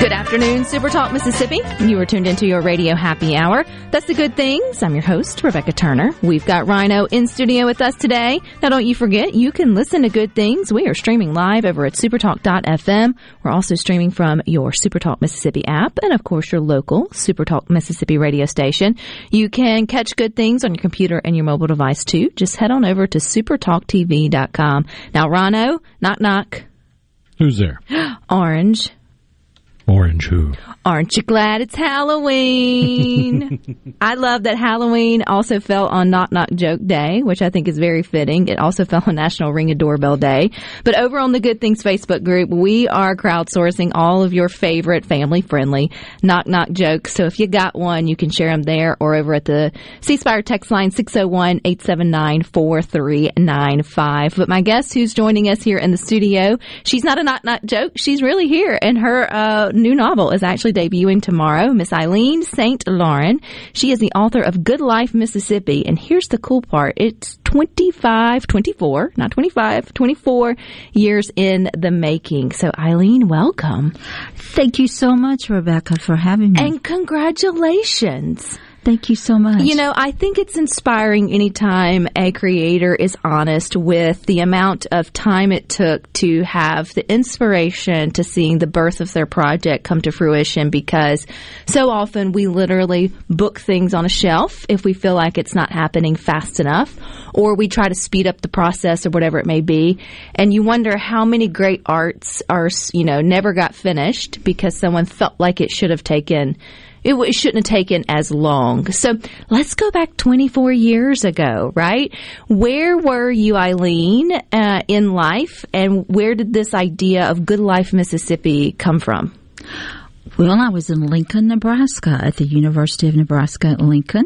Good afternoon, Super Talk Mississippi. You are tuned into your radio happy hour. That's the good things. I'm your host, Rebecca Turner. We've got Rhino in studio with us today. Now, don't you forget, you can listen to good things. We are streaming live over at supertalk.fm. We're also streaming from your Supertalk Mississippi app and, of course, your local Supertalk Mississippi radio station. You can catch good things on your computer and your mobile device too. Just head on over to supertalktv.com. Now, Rhino, knock knock, Who's there? orange. Orange who? Aren't you glad it's Halloween? I love that Halloween also fell on Knock Knock Joke Day, which I think is very fitting. It also fell on National Ring a Doorbell Day. But over on the Good Things Facebook group, we are crowdsourcing all of your favorite family friendly knock knock jokes. So if you got one, you can share them there or over at the C Spire text line 601 879 4395. But my guest who's joining us here in the studio, she's not a knock knock joke. She's really here and her uh, new novel is actually debuting tomorrow. Miss Eileen St. Lauren. She is the author of Good Life Mississippi. And here's the cool part. It's 25, 24, not 25, 24 years in the making. So Eileen, welcome. Thank you so much, Rebecca, for having me. And congratulations. Thank you so much. You know, I think it's inspiring anytime a creator is honest with the amount of time it took to have the inspiration to seeing the birth of their project come to fruition because so often we literally book things on a shelf if we feel like it's not happening fast enough or we try to speed up the process or whatever it may be and you wonder how many great arts are you know never got finished because someone felt like it should have taken it, it shouldn't have taken as long. So let's go back 24 years ago, right? Where were you, Eileen, uh, in life, and where did this idea of Good Life Mississippi come from? well, I was in Lincoln, Nebraska, at the University of Nebraska at Lincoln,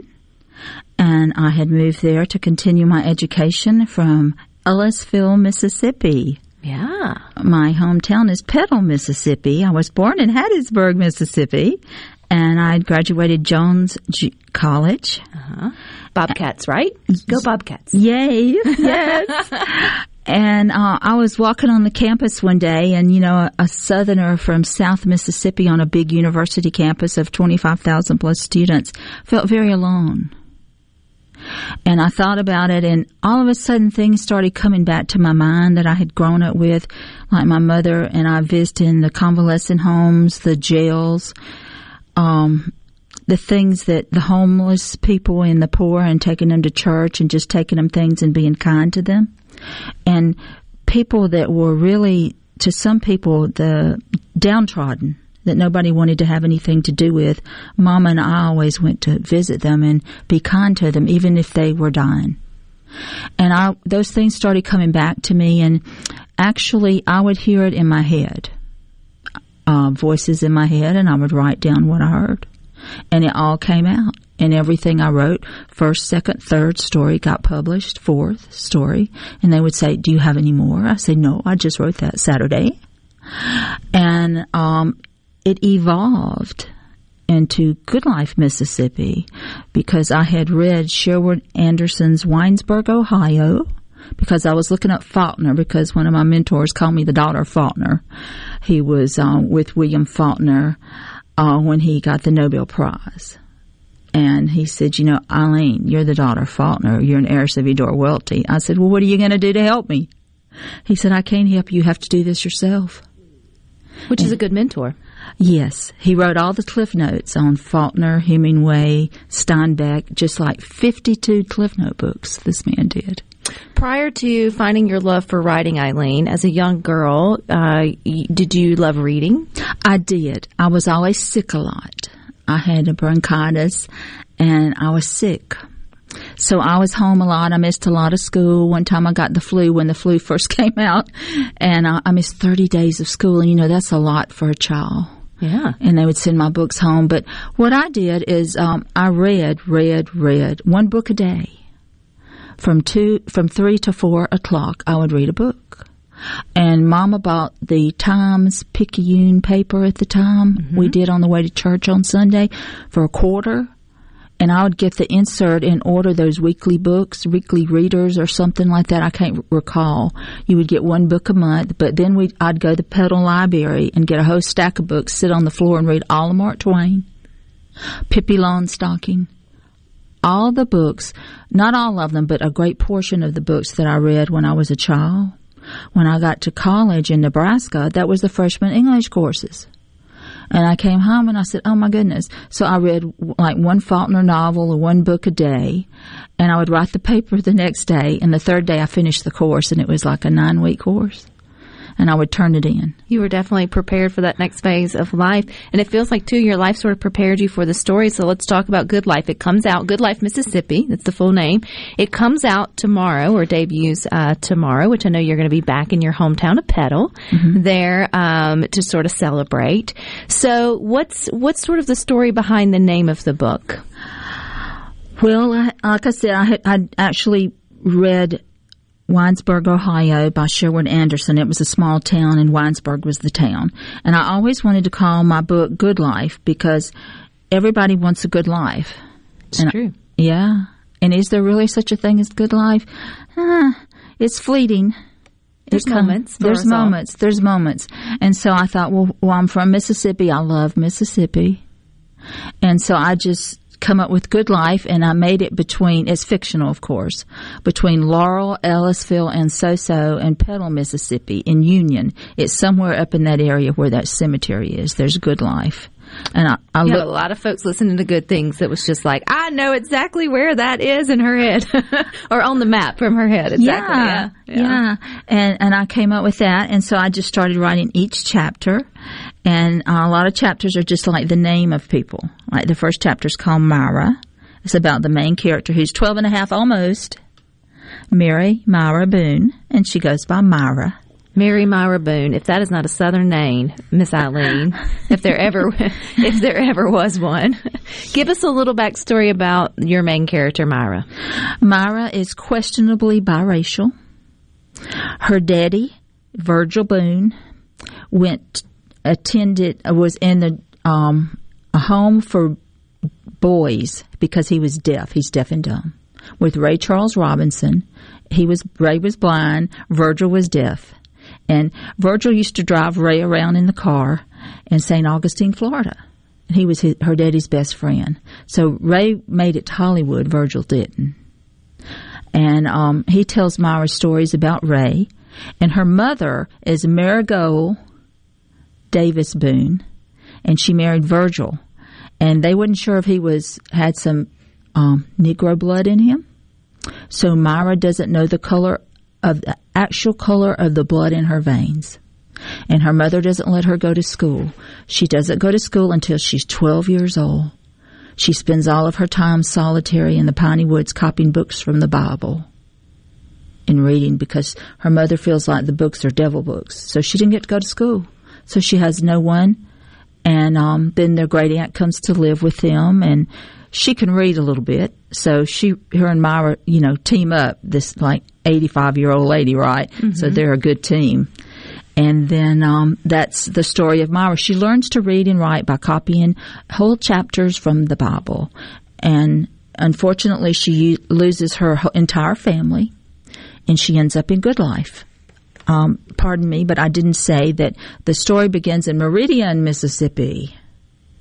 and I had moved there to continue my education from Ellisville, Mississippi. Yeah. My hometown is Petal, Mississippi. I was born in Hattiesburg, Mississippi, and I graduated Jones G- College. Bobcats, right? Go Bobcats. Yay! Yes. and uh, I was walking on the campus one day, and you know, a, a Southerner from South Mississippi on a big university campus of twenty five thousand plus students felt very alone. And I thought about it, and all of a sudden things started coming back to my mind that I had grown up with, like my mother and I visiting the convalescent homes, the jails, um, the things that the homeless people and the poor and taking them to church and just taking them things and being kind to them. And people that were really, to some people, the downtrodden that nobody wanted to have anything to do with. Mama and I always went to visit them and be kind to them, even if they were dying. And I, those things started coming back to me, and actually, I would hear it in my head, uh, voices in my head, and I would write down what I heard, and it all came out. And everything I wrote, first, second, third story got published, fourth story, and they would say, "Do you have any more?" I say, "No, I just wrote that Saturday," and um, it evolved into Good Life, Mississippi, because I had read Sherwood Anderson's Winesburg, Ohio, because I was looking up Faulkner, because one of my mentors called me the daughter of Faulkner. He was uh, with William Faulkner uh, when he got the Nobel Prize. And he said, You know, Eileen, you're the daughter of Faulkner. You're an heiress of Eudora Welty. I said, Well, what are you going to do to help me? He said, I can't help you. You have to do this yourself. Which is a good mentor. Yes, he wrote all the cliff notes on Faulkner, Hemingway, Steinbeck, just like 52 cliff note books this man did. Prior to finding your love for writing, Eileen, as a young girl, uh, did you love reading? I did. I was always sick a lot. I had a bronchitis and I was sick. So I was home a lot. I missed a lot of school. One time I got the flu when the flu first came out and I, I missed 30 days of school. And you know, that's a lot for a child Yeah. and they would send my books home. But what I did is um, I read, read, read one book a day. From two, from three to four o'clock, I would read a book. And Mama bought the Times Picayune paper at the time. Mm-hmm. We did on the way to church on Sunday for a quarter. And I would get the insert and order those weekly books, weekly readers or something like that. I can't recall. You would get one book a month, but then we I'd go to the Petal Library and get a whole stack of books, sit on the floor and read all of Mark Twain, Pippi Longstocking, all the books, not all of them, but a great portion of the books that I read when I was a child. When I got to college in Nebraska, that was the freshman English courses. And I came home and I said, "Oh my goodness!" So I read like one Faulkner novel or one book a day, and I would write the paper the next day. And the third day, I finished the course, and it was like a nine-week course, and I would turn it in. You were definitely prepared for that next phase of life. And it feels like, too, your life sort of prepared you for the story. So let's talk about Good Life. It comes out, Good Life Mississippi. That's the full name. It comes out tomorrow or debuts uh, tomorrow, which I know you're going to be back in your hometown of Petal there um, to sort of celebrate. So what's, what's sort of the story behind the name of the book? Well, like I said, I had I'd actually read Winesburg, Ohio by Sherwood Anderson. It was a small town and Winesburg was the town. And I always wanted to call my book Good Life because everybody wants a good life. It's And- true. Yeah. And is there really such a thing as good life? Uh, it's fleeting. There's moments There's us all. moments. There's moments. And so I thought, well, well, I'm from Mississippi. I love Mississippi. And so I just come up with Good Life and I made it between, it's fictional, of course, between Laurel, Ellisville, and Soso and Petal, Mississippi in Union. It's somewhere up in that area where that cemetery is. There's Good Life. And I, I look, a lot of folks listening to good things that was just like, I know exactly where that is in her head or on the map from her head. Exactly. Yeah, yeah, And and I came up with that, and so I just started writing each chapter, and uh, a lot of chapters are just like the name of people. Like the first chapter is called Myra. It's about the main character who's 12 and a half almost. Mary Myra Boone, and she goes by Myra. Mary Myra Boone. If that is not a Southern name, Miss Eileen, if there ever, if there ever was one, give us a little backstory about your main character, Myra. Myra is questionably biracial. Her daddy, Virgil Boone, went attended was in the um, a home for boys because he was deaf. He's deaf and dumb. With Ray Charles Robinson, he was Ray was blind. Virgil was deaf, and Virgil used to drive Ray around in the car in St. Augustine, Florida. He was his, her daddy's best friend. So Ray made it to Hollywood. Virgil didn't and um, he tells Myra stories about Ray. And her mother is Marigold Davis Boone, and she married Virgil. And they wasn't sure if he was had some um, Negro blood in him. So Myra doesn't know the color of the actual color of the blood in her veins. And her mother doesn't let her go to school. She doesn't go to school until she's 12 years old. She spends all of her time solitary in the piney woods copying books from the Bible and reading because her mother feels like the books are devil books. So she didn't get to go to school. So she has no one. And um, then their great aunt comes to live with them and she can read a little bit. So she, her and Myra, you know, team up this like 85 year old lady, right? So they're a good team. And then um, that's the story of Myra. She learns to read and write by copying whole chapters from the Bible. And unfortunately, she u- loses her entire family and she ends up in good life. Um, pardon me, but I didn't say that the story begins in Meridian, Mississippi.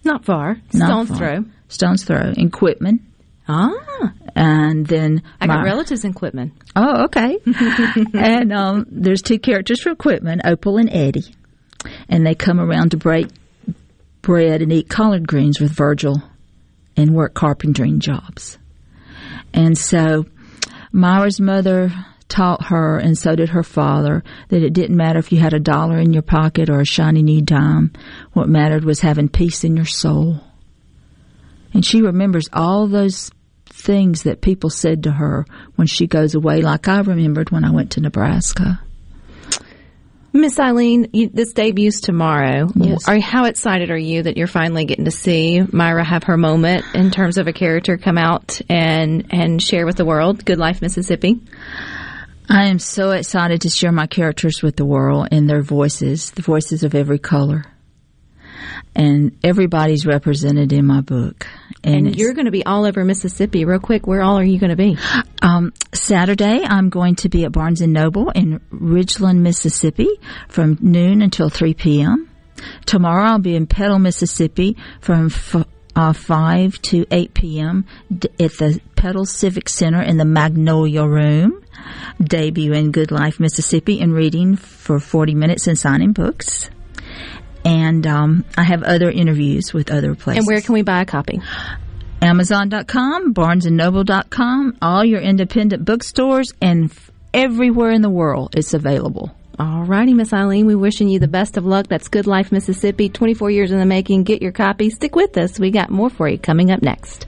Not far. Not Stone's far. throw. Stone's Throw in Quitman. Ah, And then I got my- relatives in Quitman. Oh, okay. and um, there's two characters from Quitman, Opal and Eddie, and they come around to break bread and eat collard greens with Virgil, and work carpentering jobs. And so, Myra's mother taught her, and so did her father, that it didn't matter if you had a dollar in your pocket or a shiny new dime. What mattered was having peace in your soul. And she remembers all those things that people said to her when she goes away, like I remembered when I went to Nebraska. Miss Eileen, you, this debuts tomorrow. Yes. Are how excited are you that you're finally getting to see Myra have her moment in terms of a character come out and and share with the world? Good Life Mississippi. I am so excited to share my characters with the world and their voices, the voices of every color. And everybody's represented in my book. And, it's- you're going to be all over Mississippi. Real quick, where all are you going to be? Um, Saturday, I'm going to be at Barnes and Noble in Ridgeland, Mississippi, from noon until 3 p.m. Tomorrow, I'll be in Petal, Mississippi, from f- uh, 5 to 8 p.m. D- at the Petal Civic Center in the Magnolia Room. Debuting Good Life, Mississippi, and reading for 40 minutes and signing books. And um, I have other interviews with other places. And where can we buy a copy? Amazon.com, BarnesandNoble.com, all your independent bookstores, and f- everywhere in the world it's available. All righty, Miss Eileen. We're wishing you the best of luck. That's Good Life Mississippi. 24 years in the making. Get your copy. Stick with us. We got more for you coming up next.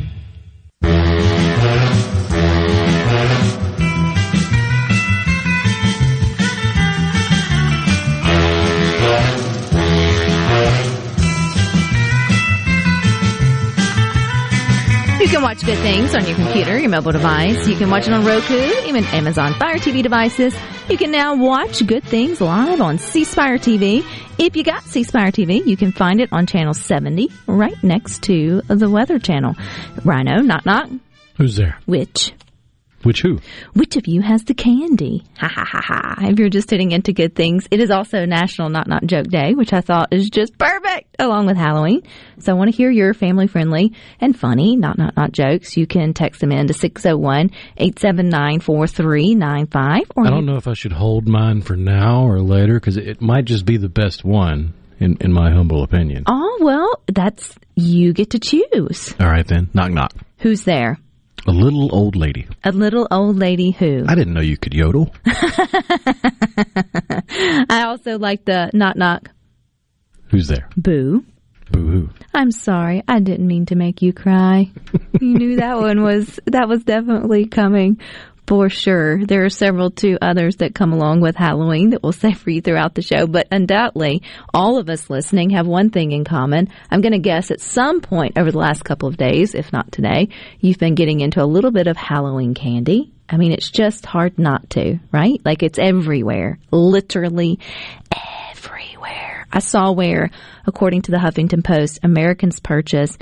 Can watch Good Things on your computer, your mobile device. You can watch it on Roku, even Amazon Fire TV devices. You can now watch Good Things live on C Spire TV. If you got C Spire TV, you can find it on channel 70, right next to the Weather Channel. Rhino, knock knock. Who's there? Which? Which who? Which of you has the candy? Ha ha ha ha. If you're just hitting into good things, it is also National Knock Knock Joke Day, which I thought is just perfect along with Halloween. So I want to hear your family friendly and funny Not Not Not jokes. You can text them in to 601 879 4395 I don't know if I should hold mine for now or later because it might just be the best one, in, in my humble opinion. Oh, well, that's you get to choose. All right then. Knock knock. Who's there? A little old lady. A little old lady who? I didn't know you could yodel. I also like the knock knock Who's there? boo. Boo hoo. I'm sorry. I didn't mean to make you cry. you knew that one was that was definitely coming for sure. There are several two others that come along with Halloween that we'll say for you throughout the show, but undoubtedly all of us listening have one thing in common. I'm going to guess at some point over the last couple of days, if not today, you've been getting into a little bit of Halloween candy. I mean, it's just hard not to, right? Like it's everywhere. Literally everywhere. I saw where, according to the Huffington Post, Americans purchase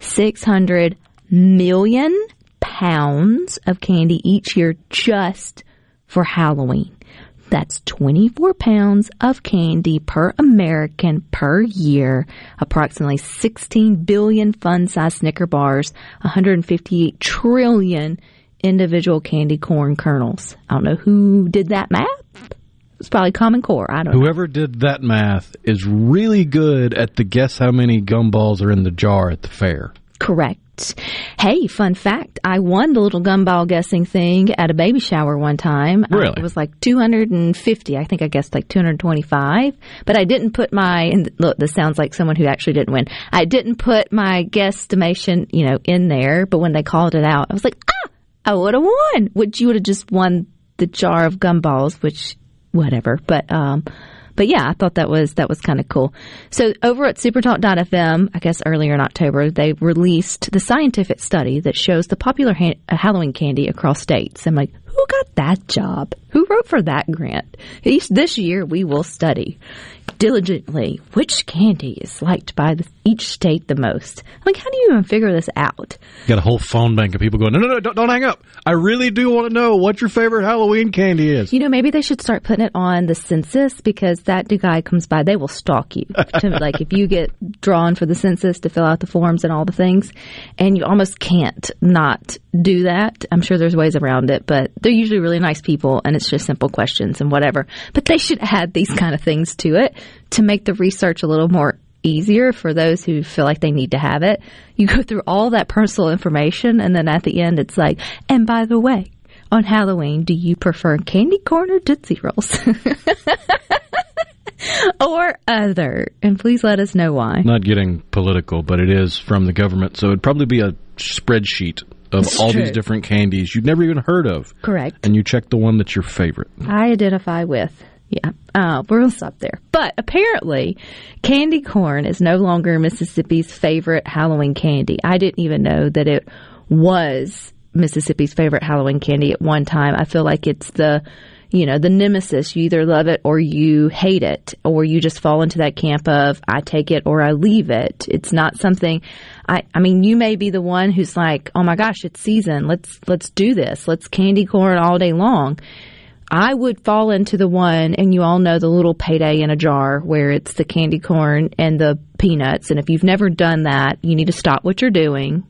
600 million pounds of candy each year just for Halloween. That's 24 pounds of candy per American per year, approximately 16 billion fun sized Snicker bars, 158 trillion individual candy corn kernels. I don't know who did that math. It's probably Common Core. I don't know. Whoever did that math is really good at the guess how many gumballs are in the jar at the fair. Correct. Hey, fun fact. I won the little gumball guessing thing at a baby shower one time. Really? it was like 250. I think I guessed like 225. But I didn't put my, and look, this sounds like someone who actually didn't win. I didn't put my guesstimation, you know, in there. But when they called it out, I was like, ah, I would have won. Which you would have just won the jar of gumballs, which, whatever. But, um, but yeah, I thought that was that was kind of cool. So over at supertalk.fm, I guess earlier in October, they released the scientific study that shows the popular ha- Halloween candy across states. I'm like, who got that job? Who wrote for that grant. This year we will study diligently which candy is liked by the, each state the most. Like, how do you even figure this out? You Got a whole phone bank of people going, no, no, no, don't, don't hang up. I really do want to know what your favorite Halloween candy is. You know, maybe they should start putting it on the census because that guy comes by, they will stalk you. like, if you get drawn for the census to fill out the forms and all the things, and you almost can't not do that. I'm sure there's ways around it, but they're usually really nice people and it's just simple questions and whatever. But they should add these kind of things to it to make the research a little more easier for those who feel like they need to have it. You go through all that personal information and then at the end it's like, and by the way, on Halloween, do you prefer candy corn or Tootsie Rolls? or other? And please let us know why. Not getting political, but it is from the government, so it'd probably be a spreadsheet of It's all true. these different candies you've never even heard of. Correct. And you check the one that's your favorite. I identify with. Yeah, uh, we'll stop there. But apparently, candy corn is no longer Mississippi's favorite Halloween candy. I didn't even know that it was Mississippi's favorite Halloween candy at one time. I feel like it's the, you know, the nemesis. You either love it or you hate it, or you just fall into that camp of I take it or I leave it. It's not something. I, I mean, you may be the one who's like, oh my gosh, it's season. Let's let's do this. Let's candy corn all day long. I would fall into the one, and you all know the little payday in a jar where it's the candy corn and the peanuts. And if you've never done that, you need to stop what you're doing,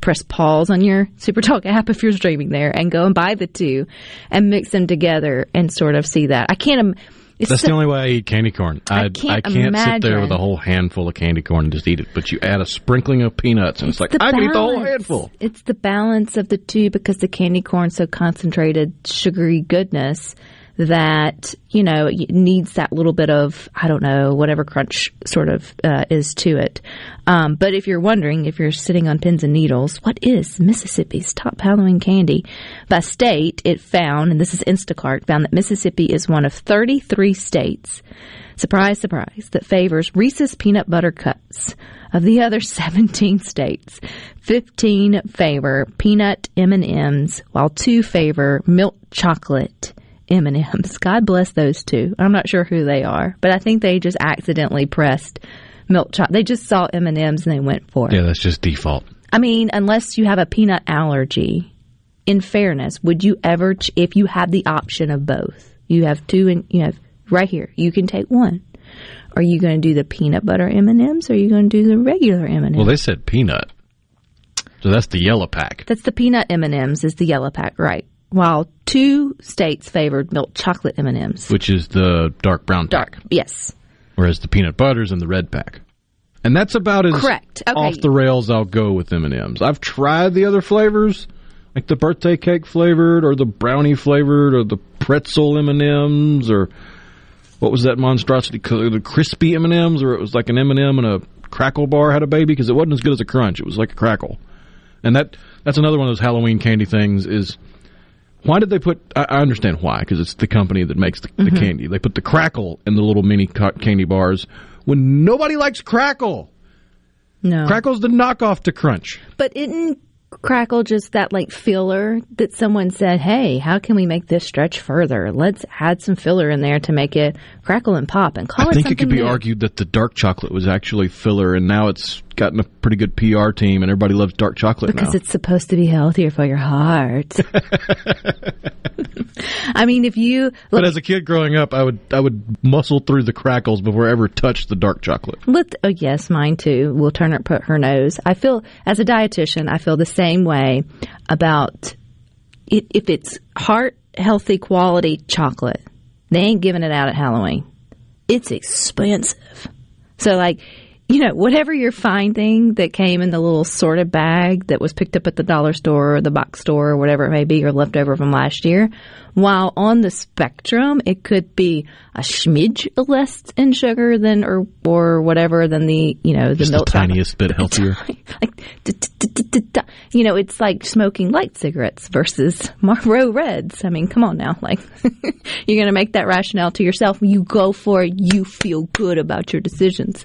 press pause on your Super Talk app if you're streaming there, and go and buy the two and mix them together and sort of see that. I can't. Im- it's That's so- the only way I eat candy corn. I I, can't I can't sit there with a whole handful of candy corn and just eat it. But you add a sprinkling of peanuts, and it's, like the I can eat the whole handful. It's the balance of the two because the candy corn's so concentrated, sugary goodness that you know needs that little bit of I don't know whatever crunch sort of uh, is to it. Um, but if you're wondering, if you're sitting on pins and needles, what is Mississippi's top Halloween candy? By state, it found, and this is Instacart, found that Mississippi is one of 33 states surprise, surprise, that favors Reese's peanut butter cups. Of the other 17 states, 15 favor peanut M&Ms, while two favor milk chocolate M&Ms. God bless those two. I'm not sure who they are, but I think they just accidentally pressed milk chocolate. They just saw M&Ms and they went for it. Yeah, that's just default. I mean, unless you have a peanut allergy. In fairness, would you ever, ch- if you had the option of both, you have two, and you have right here, you can take one. Are you going to do the peanut butter M and M's, or are you going to do the regular M&Ms? Well, they said peanut, so that's the yellow pack. That's the peanut M and M's. Is the yellow pack right? While two states favored milk chocolate M and M's. which is the dark brown Dark, yes. whereas the peanut butter's in the red pack. And that's about as Correct. Okay. off the rails I'll go with M and M's. I've tried the other flavors, like the birthday cake flavored, or the brownie flavored, or the pretzel M and M's, or what was that monstrosity? The crispy M and M's, or it was like an M and m and a crackle bar had a baby because it wasn't as good as a crunch. It was like a crackle, and that that's another one of those Halloween candy things. Is why did they put? I, I understand why because it's the company that makes the, the mm-hmm. candy. They put the crackle in the little mini ca- candy bars when nobody likes crackle. No, Crackle's the knockoff to crunch. but isn't crackle just that like filler that someone said, "Hey, how can we make this stretch further? Let's add some filler in there to make it crackle and pop and call I it I think it could be new." argued that the dark chocolate was actually filler, and now it's gotten a pretty good PR team, and everybody loves dark chocolate because now. it's supposed to be healthier for your heart. I mean, if you But as a kid growing up, I would I would muscle through the crackles before I ever touched the dark chocolate. Let oh yes, mine too. Will Turner put her nose. I feel as a dietitian, I feel the same way about it, if it's heart healthy quality chocolate. They ain't giving it out at Halloween. It's expensive. So like, you know, whatever your fine thing that came in the little sorted bag that was picked up at the dollar store or the box store or whatever it may be or left over from last year, while on the spectrum it could be a smidge less in sugar than or or whatever than the you know the Just the milk chocolate. tiniest bit healthier. like you know it's like smoking light cigarettes versus Marlboro Reds. I mean, come on now, like you're going to make that rationale to yourself. You go for it. You feel good about your decisions.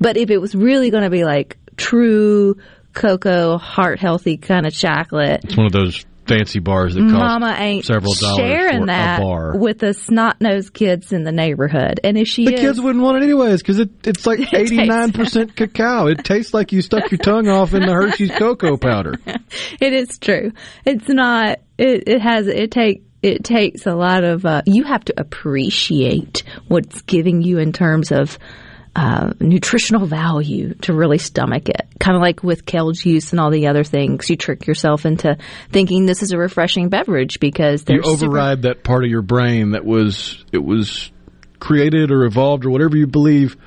But if it was really going to be like true cocoa, heart healthy kind of chocolate, It's one of those fancy bars that cost Mama ain't several dollars sharing for that a bar. with the snot nosed kids in the neighborhood. And if she the is, kids wouldn't want it anyways because it, it's like eighty nine percent cacao. It tastes like you stuck your tongue off in the Hershey's cocoa powder. it is true. It's not. It, it has. It take. It takes a lot of. Uh, you have to appreciate what's giving you in terms of. Uh, nutritional value to really stomach it. Kind of like with kale juice and all the other things, you trick yourself into thinking this is a refreshing beverage because You super- override that part of your brain that was it was created or evolved or whatever you believe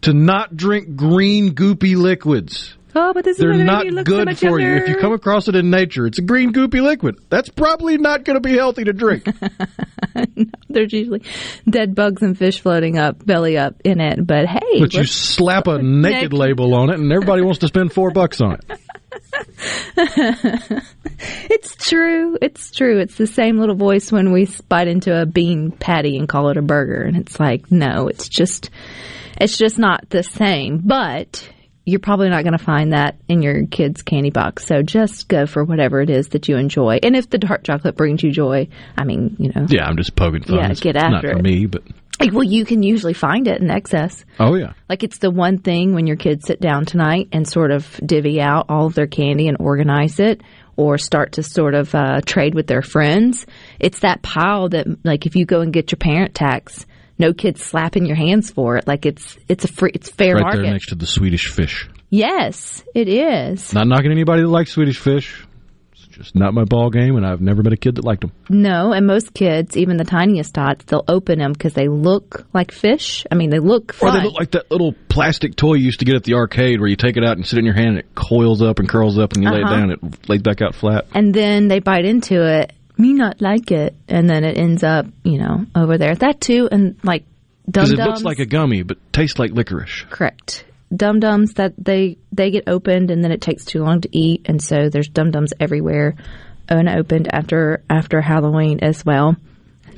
to not drink green goopy liquids. Oh, but this They're gonna not so good much for you. If you come across it in nature, it's a green goopy liquid. That's probably not going to be healthy to drink. There's usually dead bugs and fish floating up, belly up in it. But hey, but you slap a naked Naked. label on it, and everybody wants to spend four bucks on it. it's true. It's true. It's the same little voice when we bite into a bean patty and call it a burger, and it's like, no, it's just, it's just not the same. But you're probably not going to find that in your kid's candy box. So just go for whatever it is that you enjoy. And if the dark chocolate brings you joy, I mean, you know, Yeah, I'm just poking fun. Yeah, It's get not after for it. me, but like, well, you can usually find it in excess. oh yeah. Like it's the one thing when your kids sit down tonight and sort of divvy out all of their candy and organize it or start to sort of uh, trade with their friends. It's that pile that like if you go and get your parent tax, no kids slapping your hands for it. Like it's it's a free it's fair Right market. there next to the Swedish fish. yes, it is. Not knocking anybody that likes Swedish fish. It's just not my ball game, and I've never met a kid that liked them. No, and most kids, even the tiniest tots, they'll open them because they look like fish. I mean, they look Or they look like that little plastic toy you used to get at the arcade where you take it out and sit in your hand and it coils up and curls up and you lay it Uh-huh. down and it lays back out flat. and then they bite into it. Me not like it, and then it ends up, you know, over there. That too, and like dum Because dums. it looks like a gummy but tastes like licorice. correct dum dums that they they get opened, and then it takes too long to eat, and so there's dum dums everywhere, unopened after after Halloween as well.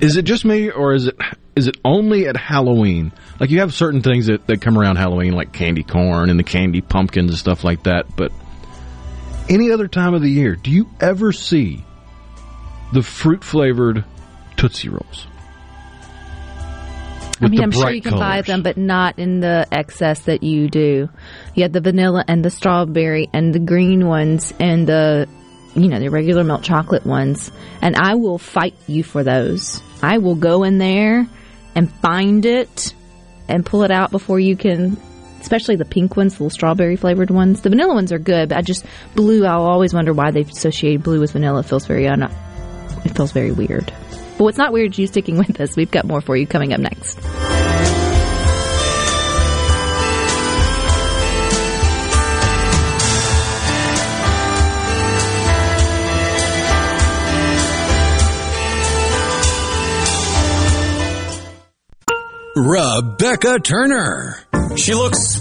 Is it just me or is it is it only at Halloween? Like you have certain things that, that come around Halloween like candy corn and the candy pumpkins and stuff like that, but any other time of the year, do you ever see the fruit flavored Tootsie Rolls? I mean, I'm sure you can buy them, but not in the excess that you do. You have the vanilla and the strawberry and the green ones and the, you know, the regular milk chocolate ones. And I will fight you for those. I will go in there and find it and pull it out before you can. Especially the pink ones, the little strawberry flavored ones. The vanilla ones are good, but I just blue. I'll always wonder why they've associated blue with vanilla. It feels very un- it feels very weird. But what's not weird is you sticking with us. We've got more for you coming up next. Rebecca Turner. She looks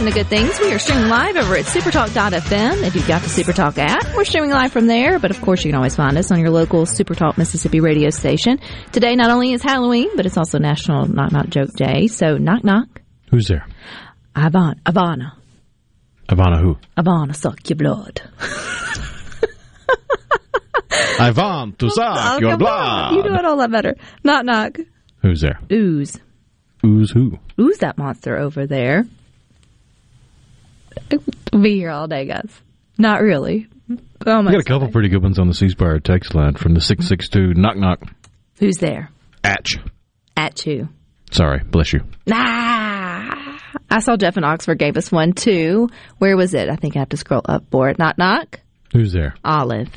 Listen to good things. We are streaming live over at supertalk.fm. If you've got the Supertalk app, we're streaming live from there. But of course, you can always find us on your local Supertalk Mississippi radio station. Today, not only is Halloween, but it's also National Knock Knock Joke Day. So, knock knock. Who's there? Ivana, Ivana, Ivana who? Ivana, suck your blood. I want to suck your blood. on. You do it all that better. Knock knock. Who's there? Ooze. Who's who? Ooze that monster over there. Be here all day, guys. Not really. Almost. We got a couple pretty good ones on the C Spire text line from the 662 knock knock. Who's there? Atch. At you. Sorry, bless you. Ah, I saw Jeff in Oxford gave us one too. Where was it? I think I have to scroll up for it. Knock knock. Who's there? Olive.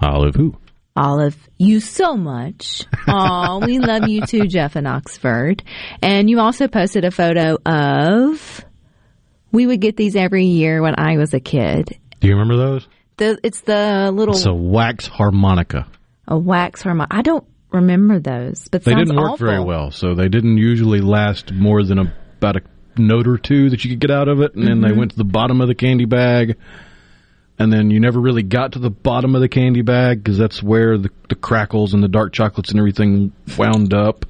Olive who? Olive, you so much. Aw, we love you too, Jeff in Oxford. And you also posted a photo of. We would get these every year when I was a kid, Do you remember those? The it's the little It's a wax harmonica. a wax harmonica. I don't remember those, but They didn't work awful. very well, so they didn't usually last more than a, about a note or two that you could get out of it, and then they Mm-hmm. went to the bottom of the candy bag, and then you never really got to the bottom of the candy bag because that's where the, the crackles and the dark chocolates and everything wound up,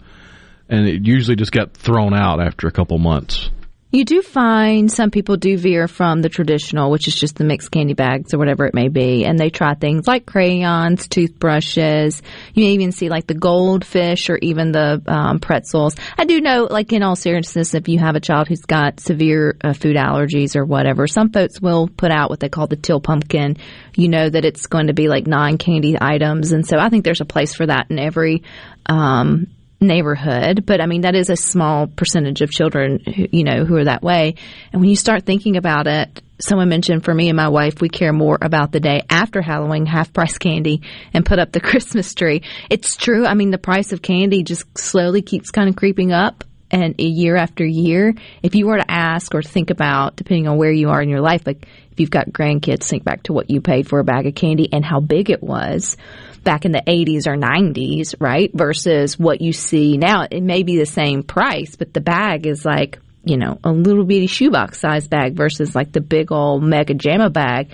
and it usually just got thrown out after a couple months. You do find some people do veer from the traditional, which is just the mixed candy bags or whatever it may be, and they try things like crayons, toothbrushes. You may even see like the goldfish or even the um, pretzels. I do know, like in all seriousness, if you have a child who's got severe uh, food allergies or whatever, some folks will put out what they call the teal pumpkin. You know that it's going to be like non candy items, and so I think there's a place for that in every. Um, neighborhood, but I mean that is a small percentage of children, who, you know, who are that way. And when you start thinking about it, someone mentioned for me and my wife, we care more about the day after Halloween, half price candy, and put up the Christmas tree. It's true. I mean, the price of candy just slowly keeps kind of creeping up. And year after year, if you were to ask or think about, depending on where you are in your life, like if you've got grandkids, think back to what you paid for a bag of candy and how big it was back in the 80s or 90s, right? Versus what you see now. It may be the same price, but the bag is like, you know, a little bitty shoebox size bag versus like the big old mega jamma bag.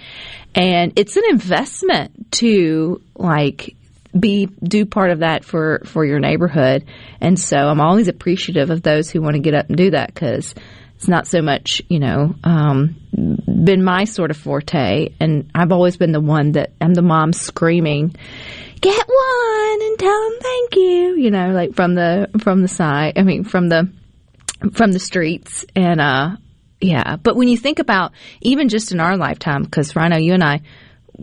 And it's an investment to like be do part of that for for your neighborhood. And so I'm always appreciative of those who want to get up and do that cuz it's not so much, you know, um, been my sort of forte. And I've always been the one that I'm the mom screaming, get one and tell them thank you, you know, like from the, from the side, I mean, from the, from the streets. And, uh, yeah. But when you think about even just in our lifetime, because Rhino, you and I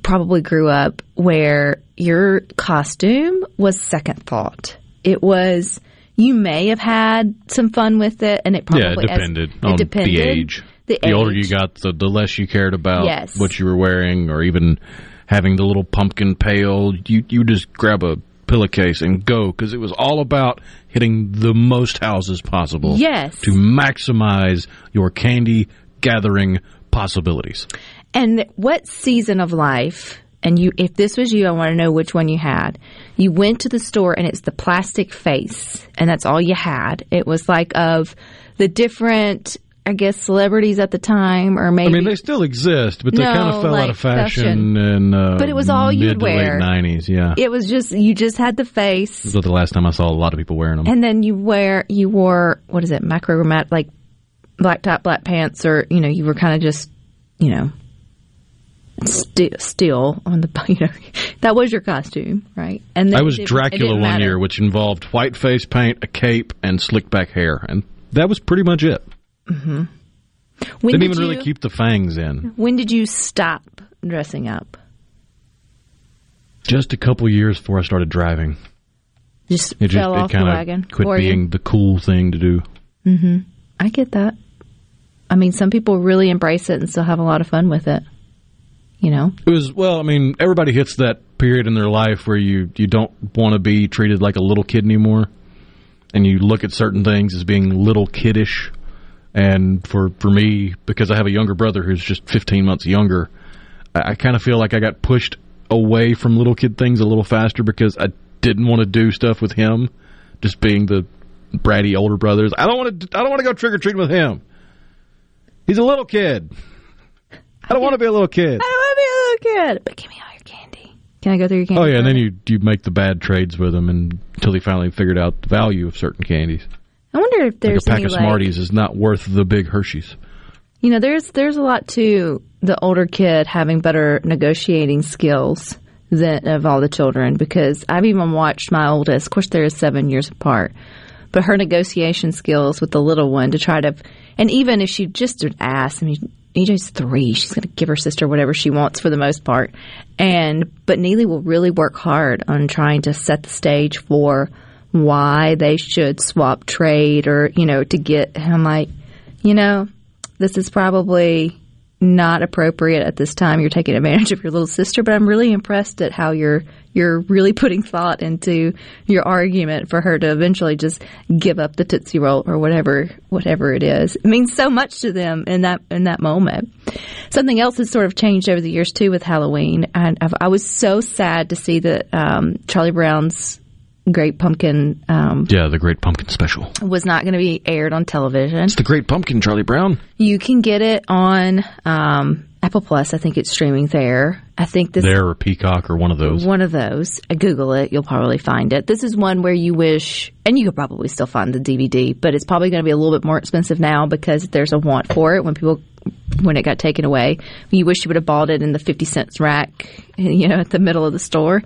probably grew up where your costume was second thought. It was, you may have had some fun with it, and it probably yeah, it as- depended it on depended. the age. The, older age. you got, the, the less you cared about Yes. what you were wearing, or even having the little pumpkin pail. You you just grab a pillowcase and go because it was all about hitting the most houses possible. Yes. to maximize your candy gathering possibilities. And what season of life? And you, if this was you, I want to know which one you had. You went to the store and it's the plastic face, and that's all you had. It was like of the different, I guess, celebrities at the time, or maybe. I mean, they still exist, but they No, kind of fell out of fashion, fashion. in uh, But it was all you'd wear. nineties. Yeah, it was just you just had the face, this was the last time I saw a lot of people wearing them. and then you wear you wore what is it, macromat like black top, black pants, or you know, you were kind of just you know. Sti- still on the you know that was your costume right and then I was it didn't- it Dracula one year, which involved white face paint, a cape, and slick back hair, and that was pretty much it. Mm-hmm. when Didn't did even really keep the fangs in. when did you stop dressing up Just a couple years before I started driving, just it just fell off it the wagon of quit you? being the cool thing to do. Mm-hmm. I get that. I mean, some people really embrace it and still have a lot of fun with it. You know, It was well, I mean, everybody hits that period in their life where you you don't want to be treated like a little kid anymore, and you look at certain things as being little kiddish. And for for me, because I have a younger brother who's just 15 months younger, I, I kind of feel like I got pushed away from little kid things a little faster because I didn't want to do stuff with him, just being the bratty older brothers. I don't want to. I don't want to go trick or treating with him. He's a little kid. I don't want to be a little kid. I don't want to be a little kid, but give me all your candy. Can I go through your candy? Oh yeah, and then you you make the bad trades with them and, until he finally figured out the value of certain candies. I wonder if Like there's a pack any of like, Smarties is not worth the big Hershey's. you know, there's there's a lot to the older kid having better negotiating skills than of all the children because I've even watched my oldest. Of course, they're seven years apart, but her negotiation skills with the little one to try to, and even if she just would ask, I mean. EJ's three. She's going to give her sister whatever she wants for the most part. And, but Neely will really work hard on trying to set the stage for why they should swap trade or, you know, to get him like, you know, this is probably not appropriate at this time. You're taking advantage of your little sister, but I'm really impressed at how you're you're really putting thought into your argument for her to eventually just give up the Tootsie Roll or whatever whatever it is. It means so much to them in that in that moment. Something else has sort of changed over the years too with Halloween, and I've, I was so sad to see that um, Charlie Brown's Great Pumpkin um, Yeah, the Great Pumpkin Special. was not going to be aired on television. It's the Great Pumpkin, Charlie Brown. You can get it on um, Apple Plus. I think it's streaming there. I think this There or Peacock or one of those. one of those. Uh, Google it; you'll probably find it. This is one where you wish, and you could probably still find the DVD, but it's probably going to be a little bit more expensive now because there's a want for it when people when it got taken away. You wish you would have bought it in the fifty cents rack, you know, at the middle of the store,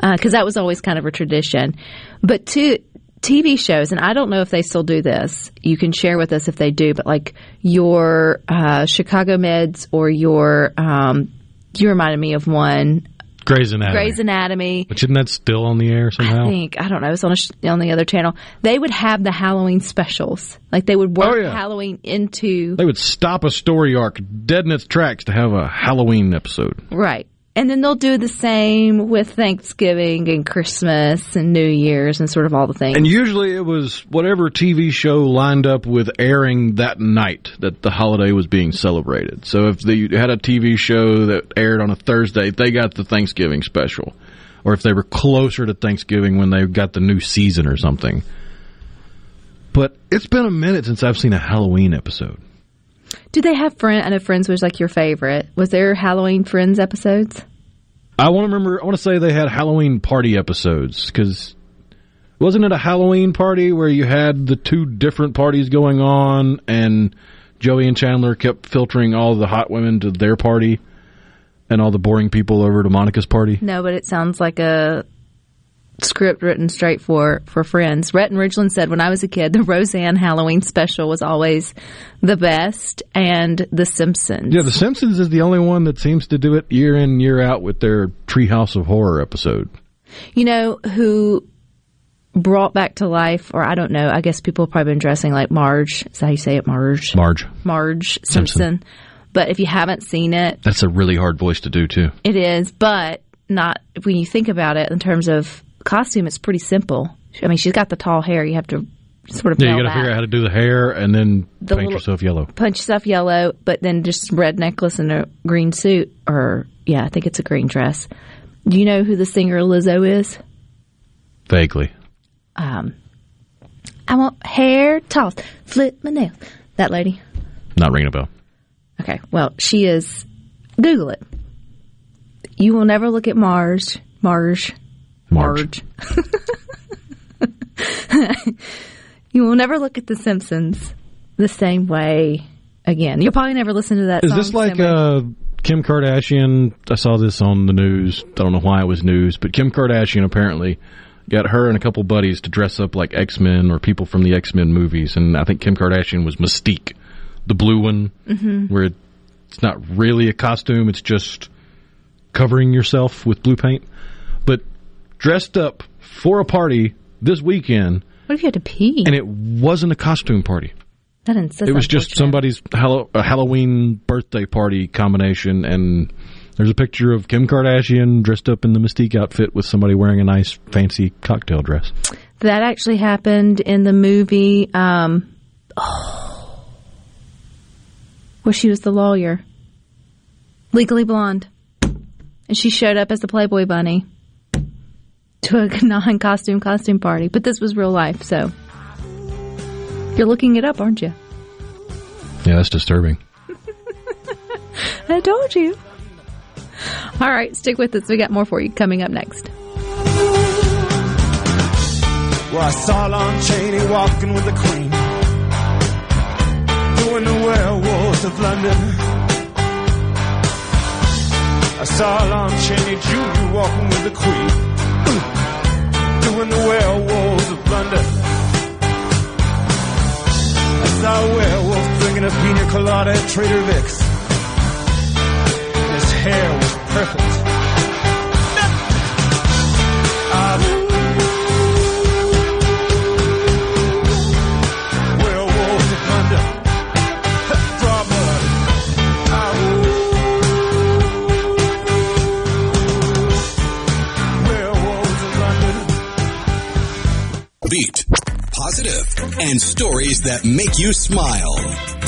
because that was always kind of a tradition. But to TV shows, and I don't know if they still do this. You can share with us if they do, but like your uh, Chicago Meds or your, um, you reminded me of one, Grey's Anatomy. Grey's Anatomy. Which isn't that still on the air somehow? I think I don't know. It's on a sh- on the other channel. They would have the Halloween specials. Like they would work Oh, yeah. Halloween into They would stop a story arc dead in its tracks to have a Halloween episode. right, and then they'll do the same with Thanksgiving and Christmas and New Year's and sort of all the things. And usually it was whatever TV show lined up with airing that night that the holiday was being celebrated. So if they had a TV show that aired on a Thursday, they got the Thanksgiving special. Or if they were closer to Thanksgiving when they got the new season or something. But it's been a minute since I've seen a Halloween episode. Do they have friend? I know Friends was like your favorite. Was there Halloween Friends episodes? I want to remember. I want to say they had Halloween party episodes because wasn't it a Halloween party where you had the two different parties going on, and Joey and Chandler kept filtering all the hot women to their party, and all the boring people over to Monica's party. No, but it sounds like a script written straight for for friends. Rhett and Ridgeland said when I was a kid, the Roseanne Halloween special was always the best, and The Simpsons. Yeah, The Simpsons is the only one that seems to do it year in year out with their Treehouse of Horror episode. You know who brought back to life, or I don't know. I guess people have probably been dressing like Marge. Is that how you say it, Marge? Marge, Marge Simpson. Simpson. But if you haven't seen it, that's a really hard voice to do too. it is. But not when you think about it in terms of costume. It's pretty simple. I mean, she's got the tall hair. You have to sort of Yeah, you got to figure out how to do the hair and then The paint yourself yellow. punch yourself yellow, but then just red necklace and a green suit, or yeah, I think it's a green dress. Do you know who the singer Lizzo is? Vaguely. Um, I want hair tossed, flip my nails. That lady. Not ringing a bell. Okay, well, she is. Google it. You will never look at Marge. Marge. Marge. you will never look at The Simpsons the same way again. You'll probably never listen to that. Is this like uh, Kim Kardashian? I saw this on the news. I don't know why it was news, but Kim Kardashian apparently got her and a couple buddies to dress up like X Men or people from the X Men movies, and I think Kim Kardashian was Mystique, the blue one, mm-hmm. where it's not really a costume; it's just covering yourself with blue paint. But dressed up for a party this weekend, What if you had to pee? and it wasn't a costume party. that it was just somebody's Hallow- a Halloween birthday party combination, and there's a picture of Kim Kardashian dressed up in the Mystique outfit with somebody wearing a nice fancy cocktail dress. That actually happened in the movie, um, oh, where she was the lawyer. Legally Blonde. And she showed up as the Playboy Bunny to a non costume costume party. But this was real life, so. You're looking it up, aren't you? Yeah, that's disturbing. I told you. All right, stick with us. We got more for you coming up next. Well, I saw Lon Chaney walking with the Queen, doing the werewolves of London. I saw Lon Chaney Jr. walking with the Queen, doing the werewolves of London. I saw a werewolf drinking a pina colada at Trader Vic's. His hair was perfect. And stories that make you smile.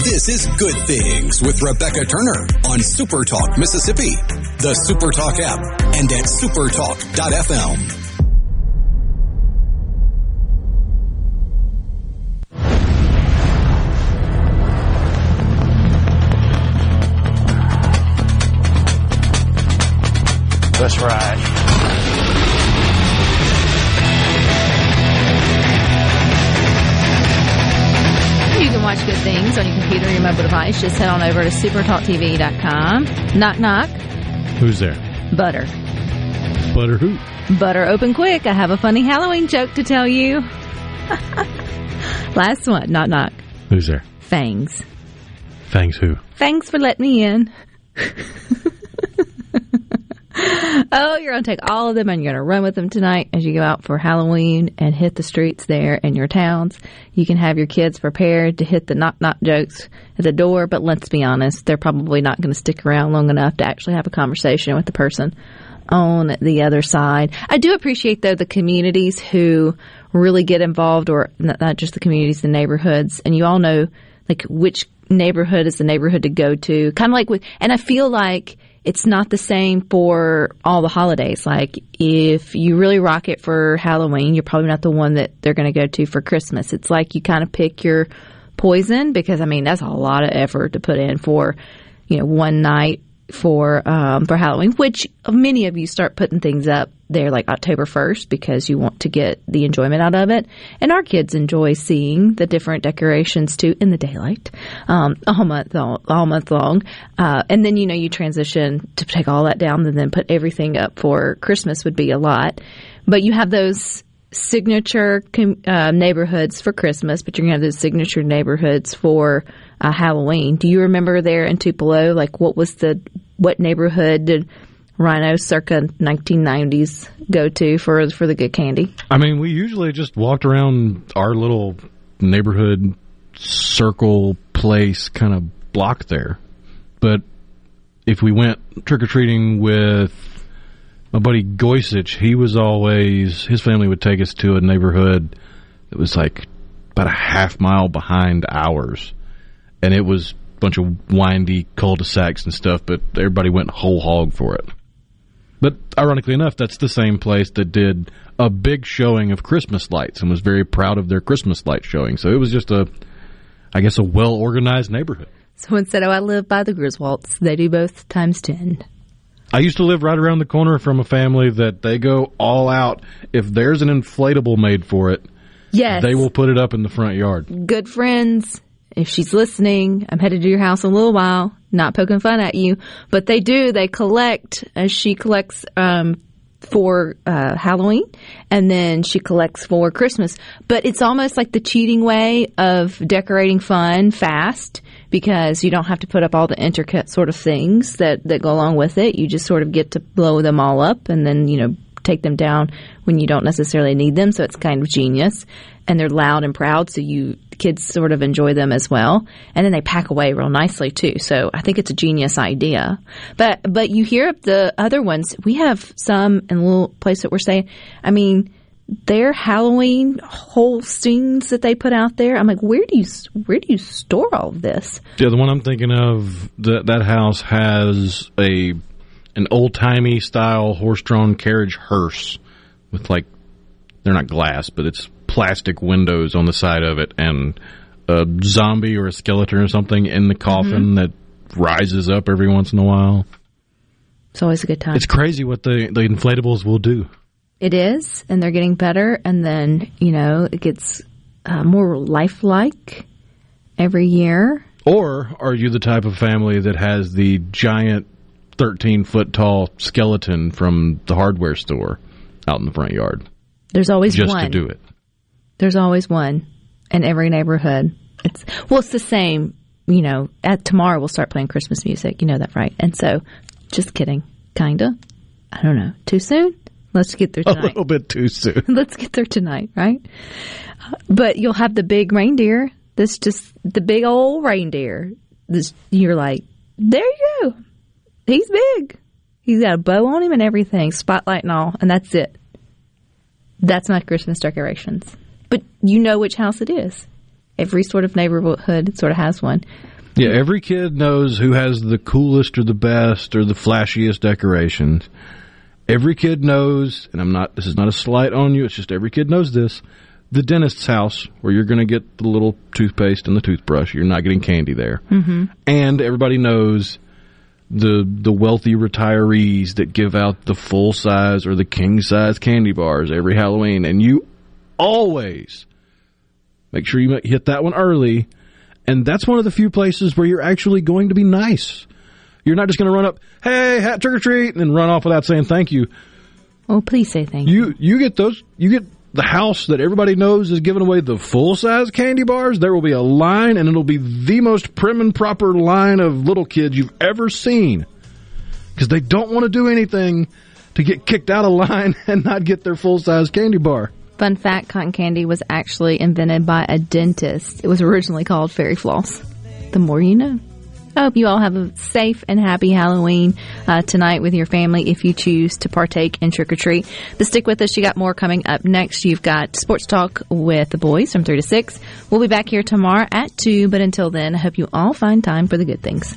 This is Good Things with Rebecca Turner on Super Talk Mississippi, the Super Talk app, and at supertalk.fm. Let's ride. Watch good things on your computer or your mobile device. Just head on over to supertalktv.com. Knock, knock. Who's there? Butter. Butter who? Butter open quick. I have a funny Halloween joke to tell you. Last one. Knock, knock. Who's there? Fangs. Thanks who? Thanks for letting me in. oh, you're going to take all of them and you're going to run with them tonight as you go out for Halloween and hit the streets there in your towns. You can have your kids prepared to hit the knock knock jokes at the door, but let's be honest, they're probably not going to stick around long enough to actually have a conversation with the person on the other side. I do appreciate though the communities who really get involved or not, just the communities, the neighborhoods, and you all know like which neighborhood is the neighborhood to go to. Kind of like with, and I feel like it's not the same for all the holidays. Like if you really rock it for Halloween, you're probably not the one that they're going to go to for Christmas. It's like you kind of pick your poison because I mean that's a lot of effort to put in for you know one night for um, for Halloween, which many of you start putting things up there like October first because you want to get the enjoyment out of it, and our kids enjoy seeing the different decorations too in the daylight um, all month all, all month long, uh, and then you know you transition to take all that down and then put everything up for Christmas would be a lot, but you have those signature uh, neighborhoods for Christmas, but you're gonna have those signature neighborhoods for uh, Halloween. Do you remember there in Tupelo, like what was the what neighborhood did Rhino circa 1990s go to for for the good candy? I mean, we usually just walked around our little neighborhood circle place kind of block there. But if we went trick or treating with my buddy Goisich, he was always his family would take us to a neighborhood that was like about a half mile behind ours, and it was a bunch of windy cul-de-sacs and stuff. But everybody went whole hog for it. But ironically enough, that's the same place that did a big showing of Christmas lights and was very proud of their Christmas light showing. So it was just a, I guess, a well organized neighborhood. Someone said, "Oh, I live by the Griswolds. They do both times ten. I used to live right around the corner from a family that they go all out. If there's an inflatable made for it, Yes, they will put it up in the front yard. good friends. If she's listening, I'm headed to your house in a little while. Not poking fun at you, but they do. They collect as she collects um, for uh, Halloween, and then she collects for Christmas. But it's almost like the cheating way of decorating fun fast because you don't have to put up all the intricate sort of things that that go along with it. You just sort of get to blow them all up, and then you know take them down when you don't necessarily need them. So it's kind of genius. And they're loud and proud, so you kids sort of enjoy them as well. And then they pack away real nicely too. So I think it's a genius idea. But but you hear of the other ones. We have some in a little place that we're staying. I mean, their Halloween whole scenes that they put out there. I'm like, where do you where do you store all of this? Yeah, the one I'm thinking of, that that house has a an old timey style horse drawn carriage hearse with like they're not glass, but it's plastic windows on the side of it, and a zombie or a skeleton or something in the coffin that rises up every once in a while. It's always a good time. It's crazy what the the inflatables will do. It is, and they're getting better. And then you know it gets uh, more lifelike every year. Or are you the type of family that has the giant 13 foot tall skeleton from the hardware store out in the front yard There's always just one. to do it? There's always one in every neighborhood. It's well, it's the same. You know, at tomorrow we'll start playing Christmas music. You know that, right? And so, just kidding, kinda. I don't know. Too soon. Let's get there A tonight. little bit too soon. Let's get there tonight, right? But you'll have the big reindeer. That's just the big old reindeer. This you're like, there you go. He's big. He's got a bow on him and everything, spotlight and all, and that's it. That's my Christmas decorations. But you know which house it is. Every sort of neighborhood sort of has one. Yeah, every kid knows who has the coolest or the best or the flashiest decorations. Every kid knows, and I'm not, this is not a slight on you, it's just every kid knows this. The dentist's house, where you're going to get the little toothpaste and the toothbrush, you're not getting candy there. Mm-hmm. And everybody knows the the wealthy retirees that give out the full size or the king size candy bars every Halloween, and you always make sure you hit that one early. And that's one of the few places where you're actually going to be nice. You're not just going to run up, hey, hat trick or treat, and then run off without saying thank you. Oh, please say thank you. You you get those. You get the house that everybody knows is giving away the full size candy bars. There will be a line, and it'll be the most prim and proper line of little kids you've ever seen because they don't want to do anything to get kicked out of line and not get their full size candy bar. Fun fact cotton candy was actually invented by a dentist. It was originally called fairy floss. The more you know. I hope you all have a safe and happy Halloween uh, tonight with your family if you choose to partake in trick or treat. But stick with us. You got more coming up next. You've got Sports Talk with the boys from 3 to 6. We'll be back here tomorrow at 2. But until then, I hope you all find time for the good things.